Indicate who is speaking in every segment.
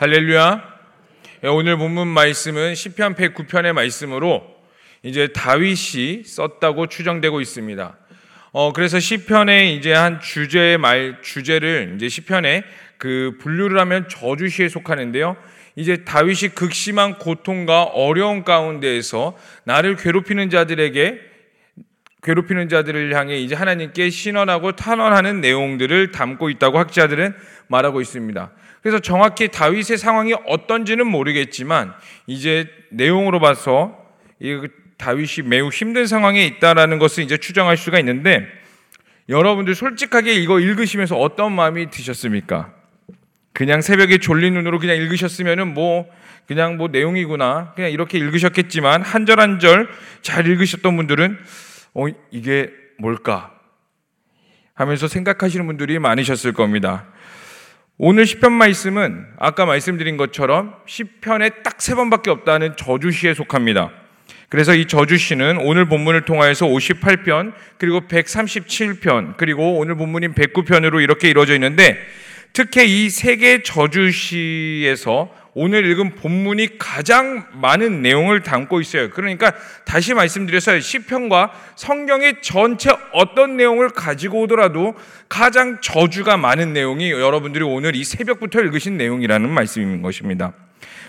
Speaker 1: 할렐루야. 예, 오늘 본문 말씀은 시편 109편의 말씀으로 이제 다윗이 썼다고 추정되고 있습니다. 어 그래서 시편의 이제 한 주제의 말 주제를 이제 시편에 그 분류를 하면 저주시에 속하는데요. 이제 다윗이 극심한 고통과 어려운 가운데에서 나를 괴롭히는 자들에게 괴롭히는 자들을 향해 이제 하나님께 신원하고 탄원하는 내용들을 담고 있다고 학자들은 말하고 있습니다. 그래서 정확히 다윗의 상황이 어떤지는 모르겠지만 이제 내용으로 봐서 이 다윗이 매우 힘든 상황에 있다라는 것을 이제 추정할 수가 있는데 여러분들 솔직하게 이거 읽으시면서 어떤 마음이 드셨습니까? 그냥 새벽에 졸린 눈으로 그냥 읽으셨으면은 뭐 그냥 뭐 내용이구나 그냥 이렇게 읽으셨겠지만 한 절 한 절 잘 읽으셨던 분들은 어 이게 뭘까 하면서 생각하시는 분들이 많으셨을 겁니다. 오늘 시편 말씀은 아까 말씀드린 것처럼 시편에 딱 세 번밖에 없다는 저주시에 속합니다. 그래서 이 저주시는 오늘 본문을 통하여서 58편 그리고 137편 그리고 오늘 본문인 109편으로 이렇게 이루어져 있는데 특히 이 세 개 저주시에서 오늘 읽은 본문이 가장 많은 내용을 담고 있어요. 그러니까 다시 말씀드려서 시편과 성경의 전체 어떤 내용을 가지고 오더라도 가장 저주가 많은 내용이 여러분들이 오늘 이 새벽부터 읽으신 내용이라는 말씀인 것입니다.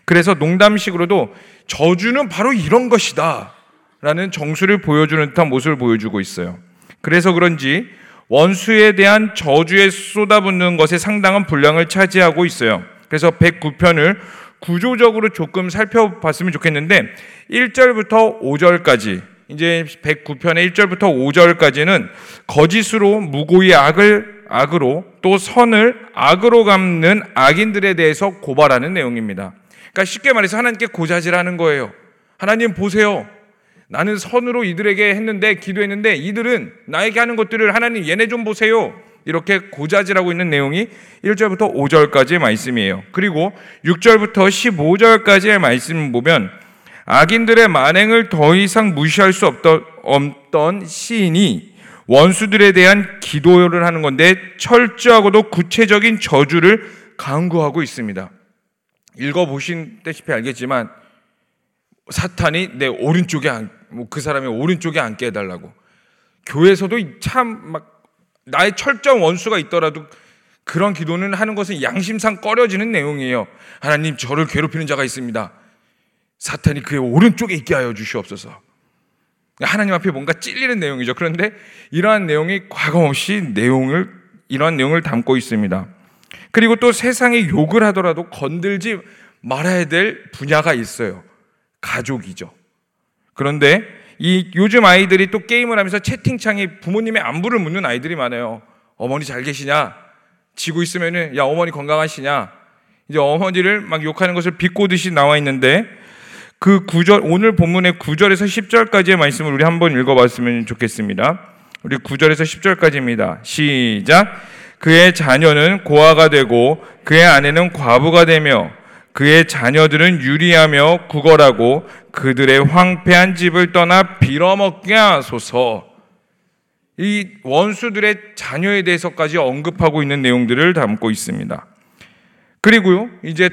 Speaker 1: 그래서 농담식으로도 저주는 바로 이런 것이다. 라는 정수를 보여주는 듯한 모습을 보여주고 있어요. 그래서 그런지 원수에 대한 저주에 쏟아붓는 것에 상당한 분량을 차지하고 있어요. 그래서 109편을 구조적으로 조금 살펴봤으면 좋겠는데 1절부터 5절까지 이제 109편의 1절부터 5절까지는 거짓으로 무고히 악을 악으로 또 선을 악으로 갚는 악인들에 대해서 고발하는 내용입니다. 그러니까 쉽게 말해서 하나님께 고자질하는 거예요. 하나님 보세요. 나는 선으로 이들에게 했는데 기도했는데 이들은 나에게 하는 것들을 하나님 얘네 좀 보세요. 이렇게 고자질하고 있는 내용이 1절부터 5절까지의 말씀이에요. 그리고 6절부터 15절까지의 말씀 보면 악인들의 만행을 더 이상 무시할 수 없던, 시인이 원수들에 대한 기도를 하는 건데 철저하고도 구체적인 저주를 강구하고 있습니다. 읽어보신다시피 알겠지만 사탄이 내 오른쪽에 뭐그 사람의 오른쪽에 앉게 해달라고 교회에서도 참 막 나의 철저한 원수가 있더라도 그런 기도는 하는 것은 양심상 꺼려지는 내용이에요. 하나님 저를 괴롭히는 자가 있습니다. 사탄이 그의 오른쪽에 있게 하여 주시옵소서. 하나님 앞에 뭔가 찔리는 내용이죠. 그런데 이러한 내용이 과거 없이 내용을 이러한 내용을 담고 있습니다. 그리고 또 세상에 욕을 하더라도 건들지 말아야 될 분야가 있어요. 가족이죠. 그런데 이 요즘 아이들이 또 게임을 하면서 채팅창에 부모님의 안부를 묻는 아이들이 많아요. 어머니 잘 계시냐? 지고 있으면은 야 어머니 건강하시냐? 이제 어머니를 막 욕하는 것을 비꼬듯이 나와 있는데 그 구절 오늘 본문의 9절에서 10절까지의 말씀을 우리 한번 읽어 봤으면 좋겠습니다. 우리 9절에서 10절까지입니다. 시작. 그의 자녀는 고아가 되고 그의 아내는 과부가 되며 그의 자녀들은 유리하며 구걸하고 그들의 황폐한 집을 떠나 빌어먹게 하소서. 이 원수들의 자녀에 대해서까지 언급하고 있는 내용들을 담고 있습니다. 그리고요, 이제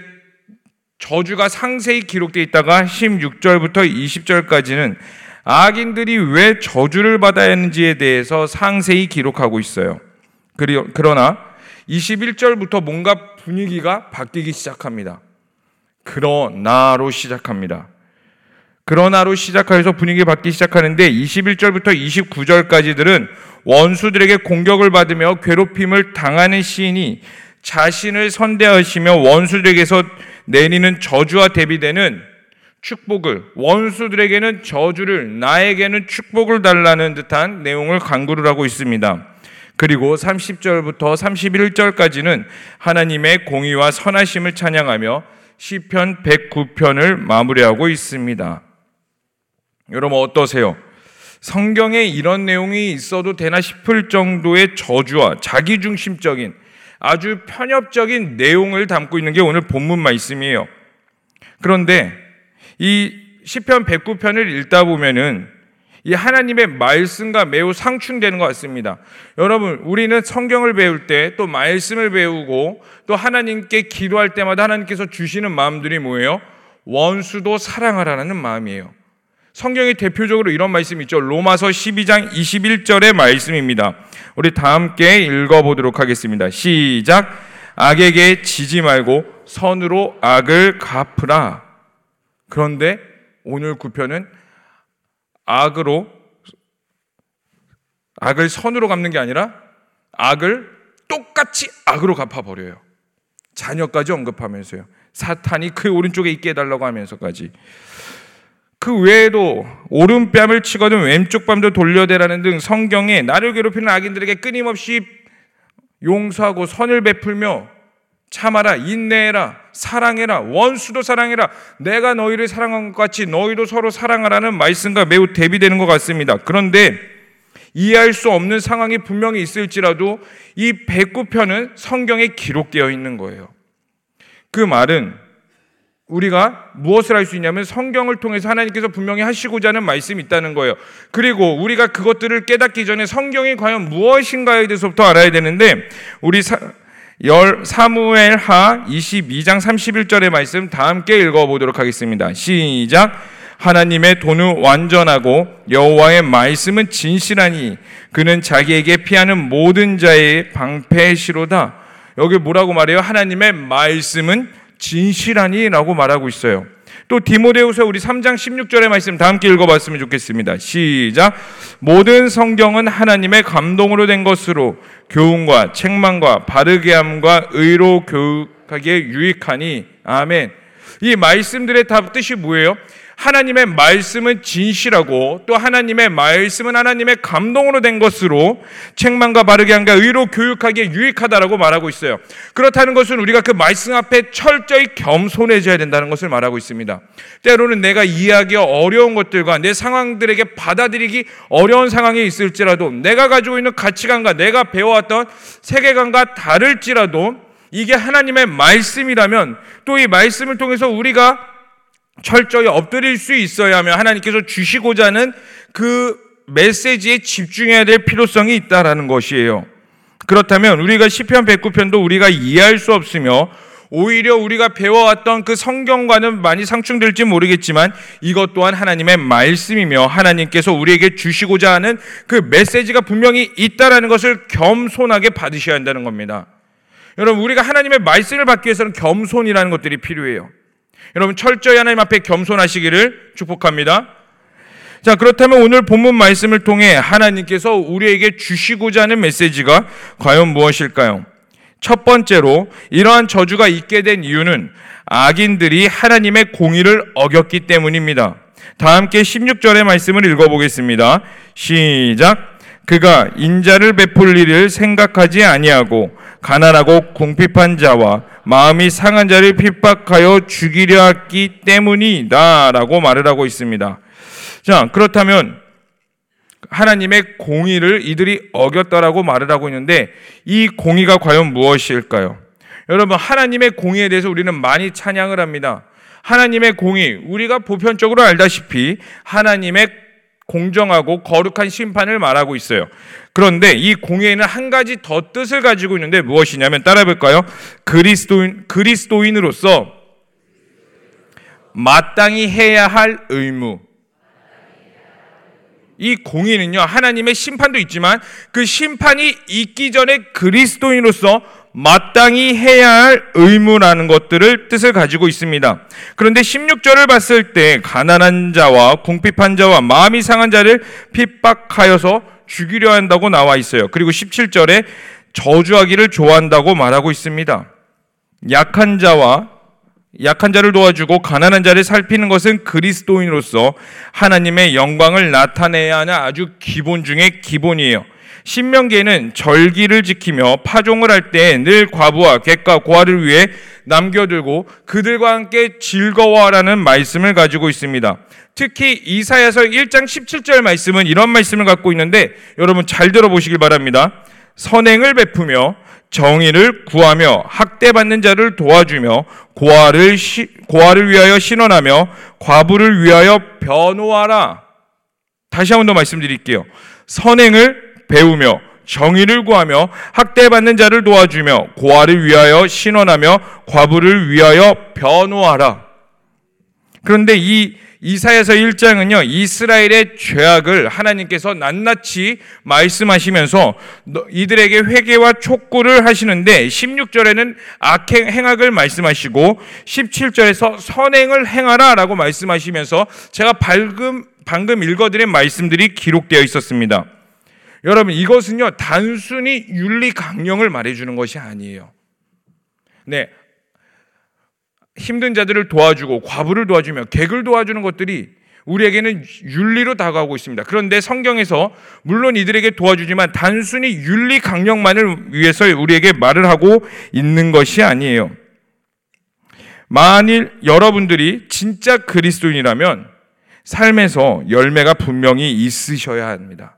Speaker 1: 저주가 상세히 기록되어 있다가 16절부터 20절까지는 악인들이 왜 저주를 받아야 하는지에 대해서 상세히 기록하고 있어요. 그러나 21절부터 뭔가 분위기가 바뀌기 시작합니다. 그러나로 시작합니다. 그러나로 시작하여서 분위기 바뀌기 시작하는데 21절부터 29절까지들은 원수들에게 공격을 받으며 괴롭힘을 당하는 시인이 자신을 선대하시며 원수들에게서 내리는 저주와 대비되는 축복을 원수들에게는 저주를 나에게는 축복을 달라는 듯한 내용을 강구를 하고 있습니다. 그리고 30절부터 31절까지는 하나님의 공의와 선하심을 찬양하며 시편 109편을 마무리하고 있습니다. 여러분 어떠세요? 성경에 이런 내용이 있어도 되나 싶을 정도의 저주와 자기중심적인 아주 편협적인 내용을 담고 있는 게 오늘 본문 말씀이에요. 그런데 이 시편 109편을 읽다 보면은 이 하나님의 말씀과 매우 상충되는 것 같습니다. 여러분, 우리는 성경을 배울 때 또 말씀을 배우고 또 하나님께 기도할 때마다 하나님께서 주시는 마음들이 뭐예요? 원수도 사랑하라는 마음이에요. 성경에 대표적으로 이런 말씀이 있죠. 로마서 12장 21절의 말씀입니다. 우리 다 함께 읽어보도록 하겠습니다. 시작. 악에게 지지 말고 선으로 악을 갚으라. 그런데 오늘 구편은 악으로 악을 선으로 갚는 게 아니라 악을 똑같이 악으로 갚아 버려요. 자녀까지 언급하면서요. 사탄이 그 오른쪽에 있게 해달라고 하면서까지. 그 외에도 오른뺨을 치거든 왼쪽 뺨도 돌려대라는 등 성경에 나를 괴롭히는 악인들에게 끊임없이 용서하고 선을 베풀며 참아라, 인내해라, 사랑해라, 원수도 사랑해라, 내가 너희를 사랑한 것 같이 너희도 서로 사랑하라는 말씀과 매우 대비되는 것 같습니다. 그런데 이해할 수 없는 상황이 분명히 있을지라도 이 109편은 성경에 기록되어 있는 거예요. 그 말은 우리가 무엇을 할 수 있냐면 성경을 통해서 하나님께서 분명히 하시고자 하는 말씀이 있다는 거예요. 그리고 우리가 그것들을 깨닫기 전에 성경이 과연 무엇인가에 대해서부터 알아야 되는데 우리 사, 열 사무엘하 22장 31절의 말씀 다 함께 읽어 보도록 하겠습니다. 시작. 하나님의 돈은 완전하고 여호와의 말씀은 진실하니 그는 자기에게 피하는 모든 자의 방패시로다. 여기 뭐라고 말해요? 하나님의 말씀은 진실하니라고 말하고 있어요. 또 디모데후서 우리 3장 16절의 말씀 다 함께 읽어봤으면 좋겠습니다. 시작. 모든 성경은 하나님의 감동으로 된 것으로 교훈과 책망과 바르게 함과 의로 교육하기에 유익하니 아멘. 이 말씀들의 답 뜻이 뭐예요? 하나님의 말씀은 진실하고 또 하나님의 말씀은 하나님의 감동으로 된 것으로 책망과 바르게 한가 의로 교육하기에 유익하다라고 말하고 있어요. 그렇다는 것은 우리가 그 말씀 앞에 철저히 겸손해져야 된다는 것을 말하고 있습니다. 때로는 내가 이해하기 어려운 것들과 내 상황들에게 받아들이기 어려운 상황이 있을지라도 내가 가지고 있는 가치관과 내가 배워왔던 세계관과 다를지라도 이게 하나님의 말씀이라면 또 이 말씀을 통해서 우리가 철저히 엎드릴 수 있어야 하며 하나님께서 주시고자 하는 그 메시지에 집중해야 될 필요성이 있다라는 것이에요. 그렇다면 우리가 시편 109편도 우리가 이해할 수 없으며 오히려 우리가 배워왔던 그 성경과는 많이 상충될지 모르겠지만 이것 또한 하나님의 말씀이며 하나님께서 우리에게 주시고자 하는 그 메시지가 분명히 있다라는 것을 겸손하게 받으셔야 한다는 겁니다. 여러분 우리가 하나님의 말씀을 받기 위해서는 겸손이라는 것들이 필요해요. 여러분 철저히 하나님 앞에 겸손하시기를 축복합니다. 자, 그렇다면 오늘 본문 말씀을 통해 하나님께서 우리에게 주시고자 하는 메시지가 과연 무엇일까요? 첫 번째로 이러한 저주가 있게 된 이유는 악인들이 하나님의 공의를 어겼기 때문입니다. 다 함께 16절의 말씀을 읽어보겠습니다. 시작. 그가 인자를 베풀 일을 생각하지 아니하고 가난하고 궁핍한 자와 마음이 상한 자를 핍박하여 죽이려 했기 때문이다라고 말을 하고 있습니다. 자, 그렇다면 하나님의 공의를 이들이 어겼다라고 말을 하고 있는데 이 공의가 과연 무엇일까요? 여러분, 하나님의 공의에 대해서 우리는 많이 찬양을 합니다. 하나님의 공의, 우리가 보편적으로 알다시피 하나님의 공정하고 거룩한 심판을 말하고 있어요. 그런데 이 공예는 한 가지 더 뜻을 가지고 있는데 무엇이냐면 따라 볼까요? 그리스도인 그리스도인으로서 마땅히 해야 할 의무. 이 공의는요, 하나님의 심판도 있지만 그 심판이 있기 전에 그리스도인으로서 마땅히 해야 할 의무라는 것들을 뜻을 가지고 있습니다. 그런데 16절을 봤을 때 가난한 자와 궁핍한 자와 마음이 상한 자를 핍박하여서 죽이려 한다고 나와 있어요. 그리고 17절에 저주하기를 좋아한다고 말하고 있습니다. 약한 자와 약한 자를 도와주고 가난한 자를 살피는 것은 그리스도인으로서 하나님의 영광을 나타내야 하는 아주 기본 중의 기본이에요. 신명기에는 절기를 지키며 파종을 할 때 늘 과부와 객과 고아를 위해 남겨들고 그들과 함께 즐거워하라는 말씀을 가지고 있습니다. 특히 이사야서 1장 17절 말씀은 이런 말씀을 갖고 있는데 여러분 잘 들어보시길 바랍니다. 선행을 베푸며 정의를 구하며 학대받는 자를 도와주며 고아를 시, 고아를 위하여 신원하며 과부를 위하여 변호하라. 다시 한 번 더 말씀드릴게요. 선행을 배우며 정의를 구하며 학대받는 자를 도와주며 고아를 위하여 신원하며 과부를 위하여 변호하라. 그런데 이 이사야서 1장은요, 이스라엘의 죄악을 하나님께서 낱낱이 말씀하시면서 이들에게 회개와 촉구를 하시는데 16절에는 악행, 행악을 말씀하시고 17절에서 선행을 행하라 라고 말씀하시면서 제가 방금, 방금 읽어드린 말씀들이 기록되어 있었습니다. 여러분, 이것은요, 단순히 윤리 강령을 말해주는 것이 아니에요. 네. 힘든 자들을 도와주고 과부를 도와주며 객을 도와주는 것들이 우리에게는 윤리로 다가오고 있습니다. 그런데 성경에서 물론 이들에게 도와주지만 단순히 윤리 강령만을 위해서 우리에게 말을 하고 있는 것이 아니에요. 만일 여러분들이 진짜 그리스도인이라면 삶에서 열매가 분명히 있으셔야 합니다.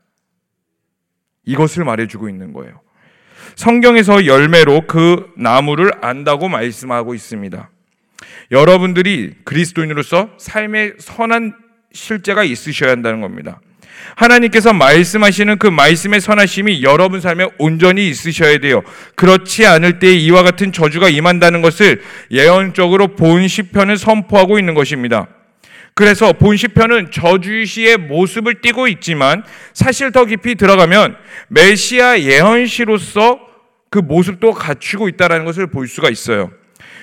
Speaker 1: 이것을 말해주고 있는 거예요. 성경에서 열매로 그 나무를 안다고 말씀하고 있습니다. 여러분들이 그리스도인으로서 삶의 선한 실제가 있으셔야 한다는 겁니다. 하나님께서 말씀하시는 그 말씀의 선하심이 여러분 삶에 온전히 있으셔야 돼요. 그렇지 않을 때 이와 같은 저주가 임한다는 것을 예언적으로 본 시편을 선포하고 있는 것입니다. 그래서 본 시편은 저주시의 모습을 띠고 있지만 사실 더 깊이 들어가면 메시아 예언시로서 그 모습도 갖추고 있다는 것을 볼 수가 있어요.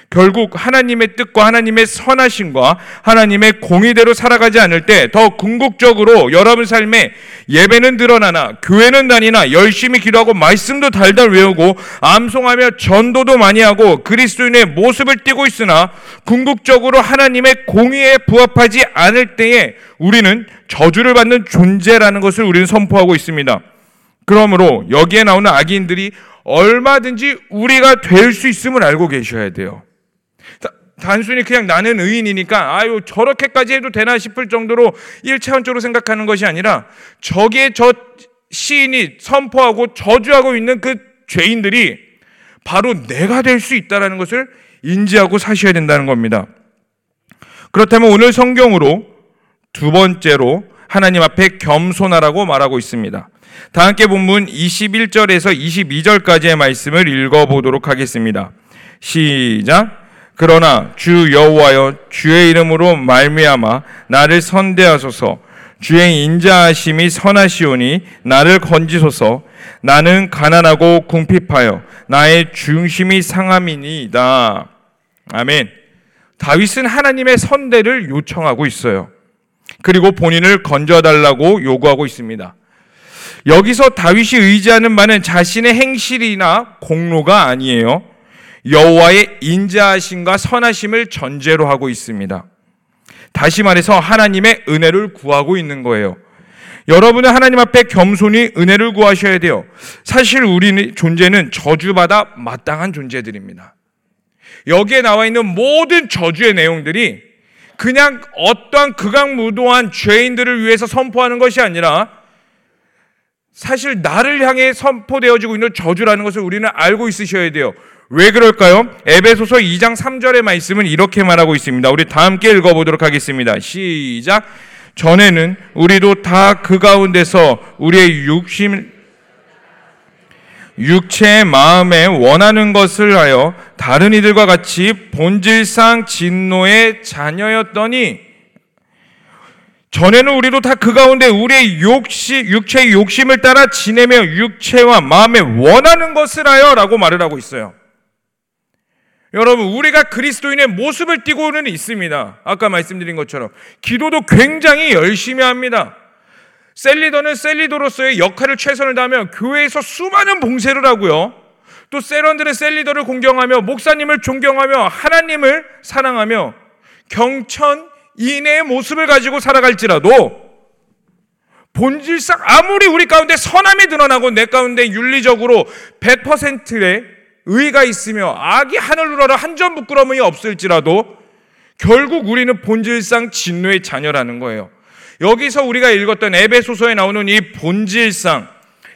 Speaker 1: 결국 하나님의 뜻과 하나님의 선하심과 하나님의 공의대로 살아가지 않을 때 더 궁극적으로 여러분 삶에 예배는 드러나나 교회는 다니나 열심히 기도하고 말씀도 달달 외우고 암송하며 전도도 많이 하고 그리스도인의 모습을 띠고 있으나 궁극적으로 하나님의 공의에 부합하지 않을 때에 우리는 저주를 받는 존재라는 것을 우리는 선포하고 있습니다. 그러므로 여기에 나오는 악인들이 얼마든지 우리가 될 수 있음을 알고 계셔야 돼요. 단순히 그냥 나는 의인이니까 아유 저렇게까지 해도 되나 싶을 정도로 1차원적으로 생각하는 것이 아니라 저기에 저 시인이 선포하고 저주하고 있는 그 죄인들이 바로 내가 될 수 있다라는 것을 인지하고 사셔야 된다는 겁니다. 그렇다면 오늘 성경으로 두 번째로 하나님 앞에 겸손하라고 말하고 있습니다. 다 함께 본문 21절에서 22절까지의 말씀을 읽어보도록 하겠습니다. 시작. 그러나 주 여호와여 주의 이름으로 말미암아 나를 선대하소서 주의 인자하심이 선하시오니 나를 건지소서 나는 가난하고 궁핍하여 나의 중심이 상함이니이다. 아멘. 다윗은 하나님의 선대를 요청하고 있어요. 그리고 본인을 건져달라고 요구하고 있습니다. 여기서 다윗이 의지하는 바는 자신의 행실이나 공로가 아니에요. 여호와의 인자하심과 선하심을 전제로 하고 있습니다. 다시 말해서 하나님의 은혜를 구하고 있는 거예요. 여러분은 하나님 앞에 겸손히 은혜를 구하셔야 돼요. 사실 우리 존재는 저주받아 마땅한 존재들입니다. 여기에 나와 있는 모든 저주의 내용들이 그냥 어떠한 극악무도한 죄인들을 위해서 선포하는 것이 아니라 사실 나를 향해 선포되어지고 있는 저주라는 것을 우리는 알고 있으셔야 돼요. 왜 그럴까요? 에베소서 2장 3절의 말씀은 이렇게 말하고 있습니다. 우리 다 함께 읽어보도록 하겠습니다. 시작. 전에는 우리도 다 그 가운데서 우리의 육심, 육체의 마음에 원하는 것을 하여 다른 이들과 같이 본질상 진노의 자녀였더니 전에는 우리도 다 그 가운데 우리의 욕심, 육체의 욕심을 따라 지내며 육체와 마음에 원하는 것을 하여 라고 말을 하고 있어요. 여러분, 우리가 그리스도인의 모습을 띠고는 있습니다. 아까 말씀드린 것처럼. 기도도 굉장히 열심히 합니다. 셀리더는 셀리더로서의 역할을 최선을 다하며 교회에서 수많은 봉사를 하고요. 또 셀원들은 셀리더를 공경하며 목사님을 존경하며 하나님을 사랑하며 경천 인의 모습을 가지고 살아갈지라도 본질상 아무리 우리 가운데 선함이 드러나고 내 가운데 윤리적으로 100%의 의가 있으며 악이 하늘로 날아 한점 부끄러움이 없을지라도 결국 우리는 본질상 진노의 자녀라는 거예요. 여기서 우리가 읽었던 에베소서에 나오는 이 본질상,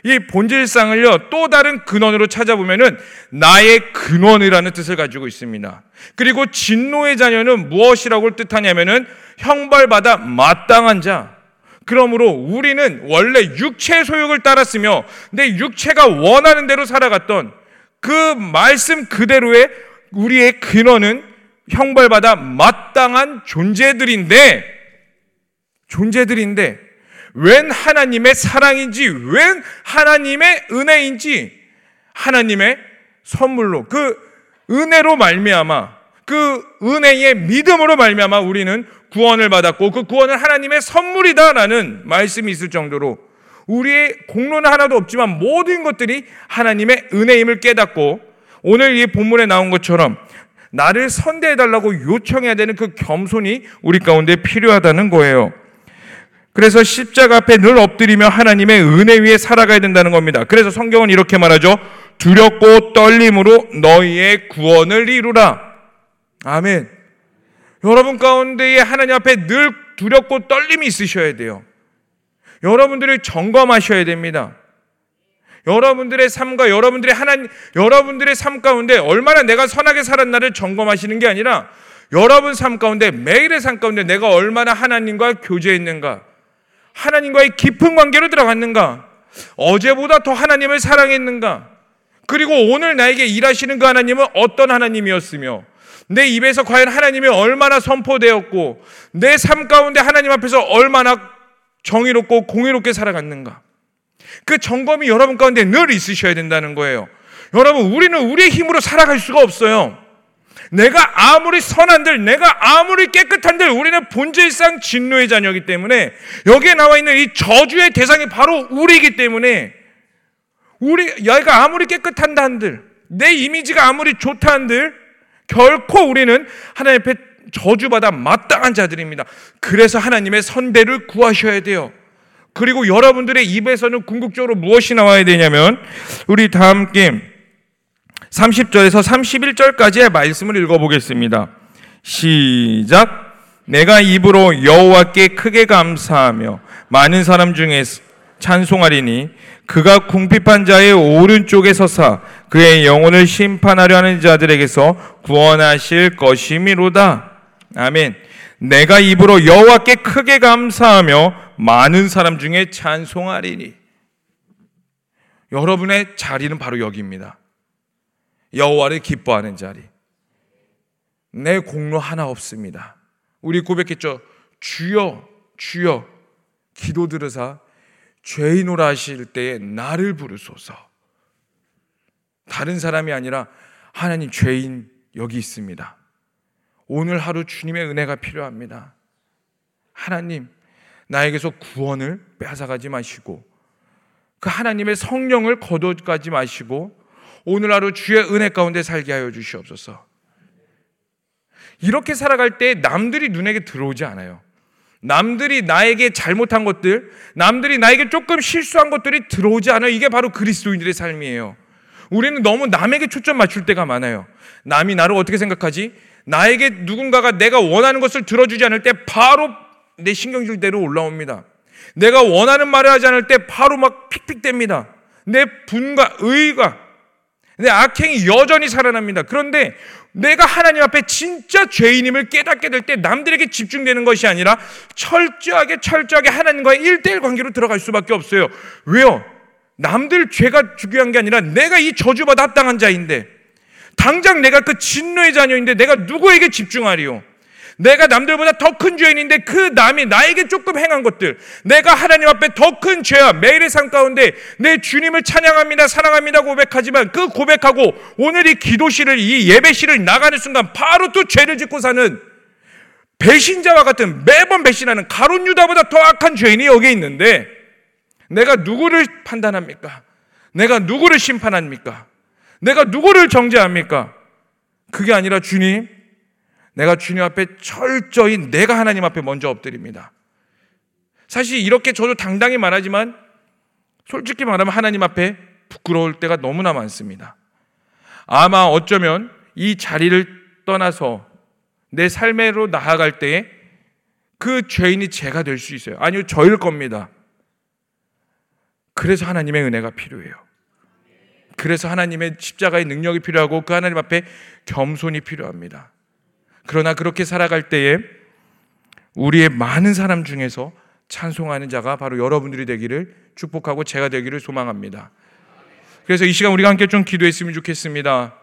Speaker 1: 이 본질상을요, 또 다른 근원으로 찾아보면은 나의 근원이라는 뜻을 가지고 있습니다. 그리고 진노의 자녀는 무엇이라고 뜻하냐면은 형벌받아 마땅한 자, 그러므로 우리는 원래 육체의 소욕을 따랐으며 내 육체가 원하는 대로 살아갔던 그 말씀 그대로의 우리의 근원은 형벌받아 마땅한 존재들인데 존재들인데 웬 하나님의 사랑인지 웬 하나님의 은혜인지 하나님의 선물로 그 은혜로 말미암아 그 은혜의 믿음으로 말미암아 우리는 구원을 받았고 그 구원은 하나님의 선물이다라는 말씀이 있을 정도로 우리의 공로는 하나도 없지만 모든 것들이 하나님의 은혜임을 깨닫고 오늘 이 본문에 나온 것처럼 나를 선대해 달라고 요청해야 되는 그 겸손이 우리 가운데 필요하다는 거예요. 그래서 십자가 앞에 늘 엎드리며 하나님의 은혜 위에 살아가야 된다는 겁니다. 그래서 성경은 이렇게 말하죠. 두렵고 떨림으로 너희의 구원을 이루라. 아멘. 여러분 가운데에 하나님 앞에 늘 두렵고 떨림이 있으셔야 돼요. 여러분들을 점검하셔야 됩니다. 여러분들의 삶과 여러분들의 하나님, 여러분들의 삶 가운데 얼마나 내가 선하게 살았나를 점검하시는 게 아니라 여러분 삶 가운데 매일의 삶 가운데 내가 얼마나 하나님과 교제했는가, 하나님과의 깊은 관계로 들어갔는가? 어제보다 더 하나님을 사랑했는가? 그리고 오늘 나에게 일하시는 그 하나님은 어떤 하나님이었으며 내 입에서 과연 하나님이 얼마나 선포되었고 내 삶 가운데 하나님 앞에서 얼마나 정의롭고 공의롭게 살아갔는가? 그 점검이 여러분 가운데 늘 있으셔야 된다는 거예요. 여러분, 우리는 우리의 힘으로 살아갈 수가 없어요. 내가 아무리 선한들, 내가 아무리 깨끗한들, 우리는 본질상 진노의 자녀이기 때문에 여기에 나와 있는 이 저주의 대상이 바로 우리이기 때문에 우리 여기가 아무리 깨끗한다 한들, 내 이미지가 아무리 좋다 한들 결코 우리는 하나님 앞에 저주받아 마땅한 자들입니다. 그래서 하나님의 선대를 구하셔야 돼요. 그리고 여러분들의 입에서는 궁극적으로 무엇이 나와야 되냐면 우리 다 함께 30절에서 31절까지의 말씀을 읽어보겠습니다. 시작. 내가 입으로 여호와께 크게 감사하며 많은 사람 중에 찬송하리니 그가 궁핍한 자의 오른쪽에 서사 그의 영혼을 심판하려 하는 자들에게서 구원하실 것이미로다. 아멘. 내가 입으로 여호와께 크게 감사하며 많은 사람 중에 찬송하리니 여러분의 자리는 바로 여기입니다. 여호와를 기뻐하는 자리. 내 공로 하나 없습니다. 우리 고백했죠. 주여, 주여, 기도 들으사 죄인오라 하실 때에 나를 부르소서. 다른 사람이 아니라 하나님 죄인 여기 있습니다. 오늘 하루 주님의 은혜가 필요합니다. 하나님, 나에게서 구원을 빼앗아가지 마시고, 그 하나님의 성령을 거둬가지 마시고, 오늘 하루 주의 은혜 가운데 살게 하여 주시옵소서. 이렇게 살아갈 때 남들이 눈에게 들어오지 않아요. 남들이 나에게 잘못한 것들, 남들이 나에게 조금 실수한 것들이 들어오지 않아요. 이게 바로 그리스도인들의 삶이에요. 우리는 너무 남에게 초점 맞출 때가 많아요. 남이 나를 어떻게 생각하지? 나에게 누군가가 내가 원하는 것을 들어주지 않을 때 바로 내 신경질대로 올라옵니다. 내가 원하는 말을 하지 않을 때 바로 막 픽픽됩니다. 내 분과 의가 내 악행이 여전히 살아납니다. 그런데 내가 하나님 앞에 진짜 죄인임을 깨닫게 될 때 남들에게 집중되는 것이 아니라 철저하게 철저하게 하나님과의 일대일 관계로 들어갈 수밖에 없어요. 왜요? 남들 죄가 중요한 게 아니라 내가 이 저주받아 합당한 자인데 당장 내가 그 진노의 자녀인데 내가 누구에게 집중하리요? 내가 남들보다 더 큰 죄인인데 그 남이 나에게 조금 행한 것들, 내가 하나님 앞에 더 큰 죄와 매일의 삶 가운데 내 주님을 찬양합니다, 사랑합니다 고백하지만 그 고백하고 오늘 이 기도실을, 이 예배실을 나가는 순간 바로 또 죄를 짓고 사는 배신자와 같은 매번 배신하는 가론 유다보다 더 악한 죄인이 여기 있는데 내가 누구를 판단합니까? 내가 누구를 심판합니까? 내가 누구를 정죄합니까? 그게 아니라 주님, 내가 주님 앞에 철저히 내가 하나님 앞에 먼저 엎드립니다. 사실 이렇게 저도 당당히 말하지만 솔직히 말하면 하나님 앞에 부끄러울 때가 너무나 많습니다. 아마 어쩌면 이 자리를 떠나서 내 삶으로 나아갈 때에 그 죄인이 제가 될 수 있어요. 아니요, 저일 겁니다. 그래서 하나님의 은혜가 필요해요. 그래서 하나님의 십자가의 능력이 필요하고 그 하나님 앞에 겸손이 필요합니다. 그러나 그렇게 살아갈 때에 우리의 많은 사람 중에서 찬송하는 자가 바로 여러분들이 되기를 축복하고 제가 되기를 소망합니다. 그래서 이 시간 우리가 함께 좀 기도했으면 좋겠습니다.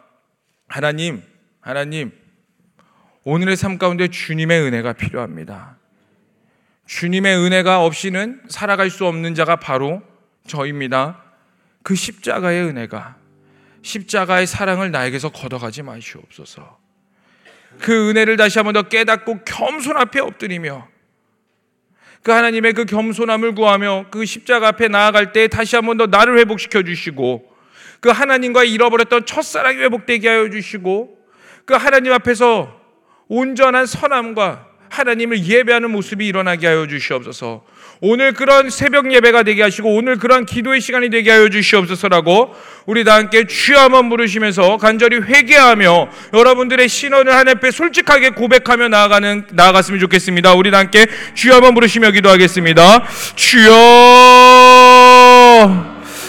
Speaker 1: 하나님, 하나님, 오늘의 삶 가운데 주님의 은혜가 필요합니다. 주님의 은혜가 없이는 살아갈 수 없는 자가 바로 저입니다. 그 십자가의 은혜가, 십자가의 사랑을 나에게서 걷어가지 마시옵소서. 그 은혜를 다시 한번 더 깨닫고 겸손 앞에 엎드리며 그 하나님의 그 겸손함을 구하며 그 십자가 앞에 나아갈 때 다시 한번 더 나를 회복시켜 주시고 그 하나님과 잃어버렸던 첫사랑이 회복되게 하여 주시고 그 하나님 앞에서 온전한 선함과 하나님을 예배하는 모습이 일어나게 하여 주시옵소서. 오늘 그런 새벽 예배가 되게 하시고 오늘 그런 기도의 시간이 되게 하여 주시옵소서라고 우리 다 함께 주여 한번 부르시면서 간절히 회개하며 여러분들의 신원을 하나님 앞에 솔직하게 고백하며 나아가는 나아갔으면 좋겠습니다. 우리 다 함께 주여 한번 부르시며 기도하겠습니다. 주여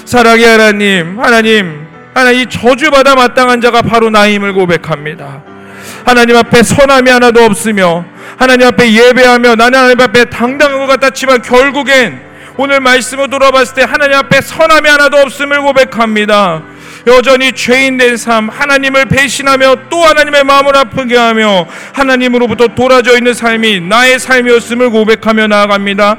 Speaker 1: 사랑의 하나님 하나님 하나님 저주받아 마땅한 자가 바로 나임을 고백합니다. 하나님 앞에 선함이 하나도 없으며 하나님 앞에 예배하며 나는 하나님 앞에 당당한 것 같았지만 결국엔 오늘 말씀을 돌아봤을 때 하나님 앞에 선함이 하나도 없음을 고백합니다. 여전히 죄인된 삶, 하나님을 배신하며 또 하나님의 마음을 아프게 하며 하나님으로부터 돌아져 있는 삶이 나의 삶이었음을 고백하며 나아갑니다.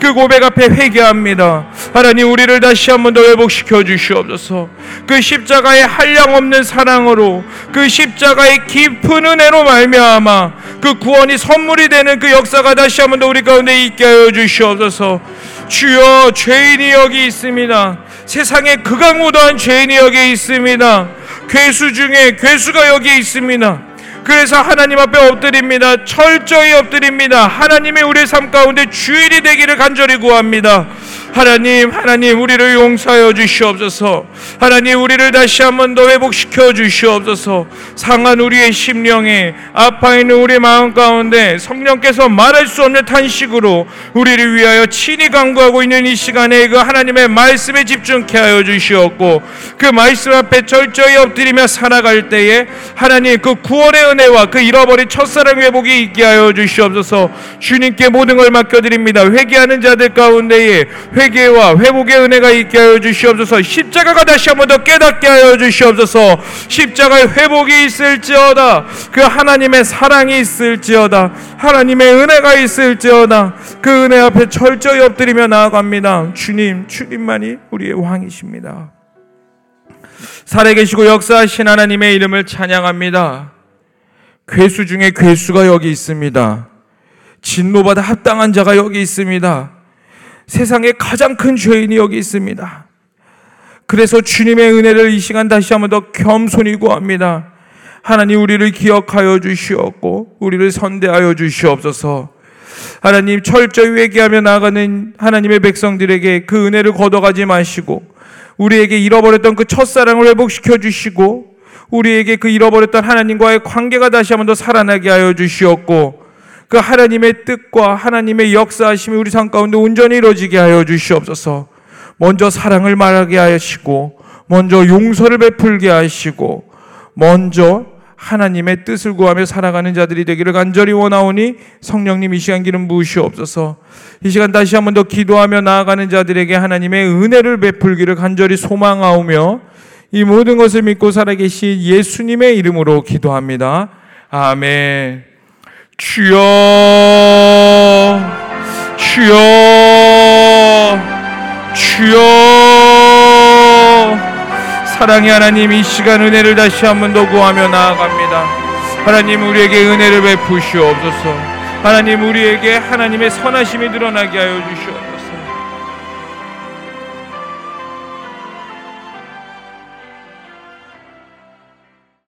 Speaker 1: 그 고백 앞에 회개합니다. 하나님 우리를 다시 한 번 더 회복시켜 주시옵소서. 그 십자가의 한량 없는 사랑으로 그 십자가의 깊은 은혜로 말미암아 그 구원이 선물이 되는 그 역사가 다시 한 번 더 우리 가운데 있게 하여 주시옵소서. 주여 죄인이 여기 있습니다. 세상에 극악무도한 죄인이 여기 있습니다. 괴수 중에 괴수가 여기 있습니다. 그래서 하나님 앞에 엎드립니다. 철저히 엎드립니다. 하나님이 우리 삶 가운데 주일이 되기를 간절히 구합니다. 하나님, 하나님, 우리를 용서하여 주시옵소서. 하나님, 우리를 다시 한 번 더 회복시켜 주시옵소서. 상한 우리의 심령에 아파 있는 우리 마음 가운데 성령께서 말할 수 없는 탄식으로 우리를 위하여 친히 강구하고 있는 이 시간에 그 하나님의 말씀에 집중케 하여 주시옵고 그 말씀 앞에 철저히 엎드리며 살아갈 때에 하나님 그 구원의 은혜와 그 잃어버린 첫사랑 회복이 있게 하여 주시옵소서. 주님께 모든 걸 맡겨드립니다. 회개하는 자들 가운데에 회개와 회복의 은혜가 있게 하여 주시옵소서. 십자가가 다시 한 번 더 깨닫게 하여 주시옵소서. 십자가의 회복이 있을지어다. 그 하나님의 사랑이 있을지어다. 하나님의 은혜가 있을지어다. 그 은혜 앞에 철저히 엎드리며 나아갑니다. 주님, 주님만이 우리의 왕이십니다. 살아계시고 역사하신 하나님의 이름을 찬양합니다. 괴수 중에 괴수가 여기 있습니다. 진노받아 합당한 자가 여기 있습니다. 세상에 가장 큰 죄인이 여기 있습니다. 그래서 주님의 은혜를 이 시간 다시 한번 더 겸손히 구합니다. 하나님 우리를 기억하여 주시옵고 우리를 선대하여 주시옵소서. 하나님 철저히 회개하며 나가는 하나님의 백성들에게 그 은혜를 걷어가지 마시고 우리에게 잃어버렸던 그 첫사랑을 회복시켜 주시고 우리에게 그 잃어버렸던 하나님과의 관계가 다시 한번 더 살아나게 하여 주시옵고 그 하나님의 뜻과 하나님의 역사하심이 우리 삶 가운데 온전히 이루어지게 하여 주시옵소서. 먼저 사랑을 말하게 하시고 먼저 용서를 베풀게 하시고 먼저 하나님의 뜻을 구하며 살아가는 자들이 되기를 간절히 원하오니 성령님 이 시간 기름 부으시옵소서. 이 시간 다시 한번 더 기도하며 나아가는 자들에게 하나님의 은혜를 베풀기를 간절히 소망하오며 이 모든 것을 믿고 살아계신 예수님의 이름으로 기도합니다. 아멘. 주여, 주여, 주여. 사랑의 하나님 이 시간 은혜를 다시 한 번 더 구하며 나아갑니다. 하나님 우리에게 은혜를 베푸시옵소서. 하나님 우리에게 하나님의 선하심이 드러나게 하여 주시옵소서.